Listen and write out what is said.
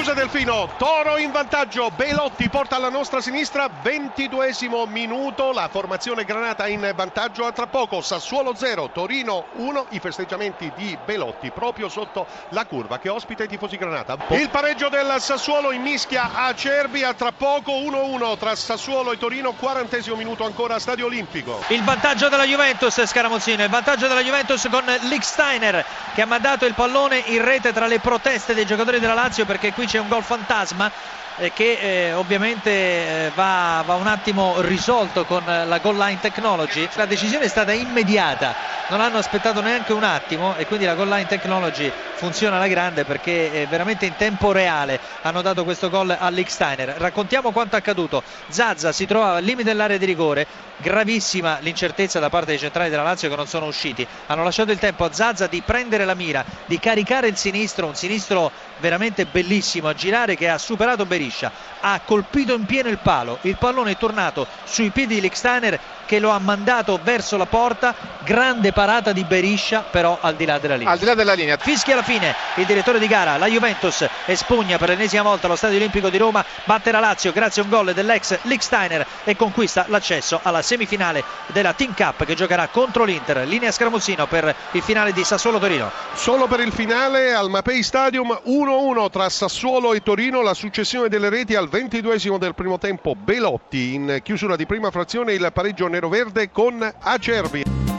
Delfino, Toro in vantaggio, Belotti porta alla nostra sinistra, 22 minuto, la formazione Granata in vantaggio. A tra poco, Sassuolo 0, Torino 1, i festeggiamenti di Belotti proprio sotto la curva. Che ospita i tifosi Granata. Il pareggio del Sassuolo in mischia a Cerbi. A tra poco 1-1 tra Sassuolo e Torino, 40 minuto ancora a Stadio Olimpico. Il vantaggio della Juventus, Scaramuzzino, il vantaggio della Juventus con Licksteiner che ha mandato il pallone in rete tra le proteste dei giocatori della Lazio perché qui c'è un gol fantasma eh, che eh, ovviamente eh, va, va, un attimo risolto con la goal line technology. La decisione è stata immediata, non hanno aspettato neanche un attimo e quindi la goal line technology funziona alla grande perché eh, veramente in tempo reale hanno dato questo gol all'Iksteiner. Raccontiamo quanto accaduto. Zazza si trovava al limite dell'area di rigore, gravissima l'incertezza da parte dei centrali della Lazio che non sono usciti. Hanno lasciato il tempo a Zazza di prendere la mira, di caricare il sinistro, un sinistro veramente bellissimo a girare che ha superato Beriscia, ha colpito in pieno il palo, il pallone è tornato sui piedi di Licksteiner che lo ha mandato verso la porta, grande parata di Beriscia però al di là della linea. Al di là della linea. Fischia alla fine il direttore di gara, la Juventus espugna per l'ennesima volta lo Stadio Olimpico di Roma, batte la Lazio grazie a un gol dell'ex Licksteiner e conquista l'accesso alla semifinale della Team Cup che giocherà contro l'Inter, linea Scramuzzino per il finale di Sassuolo Torino. Solo per il finale al Mapei Stadium 1-1 tra Sassuolo e Torino, la successione delle reti al 22 del primo tempo Belotti in chiusura di prima frazione il pareggio nero-verde con Acerbi.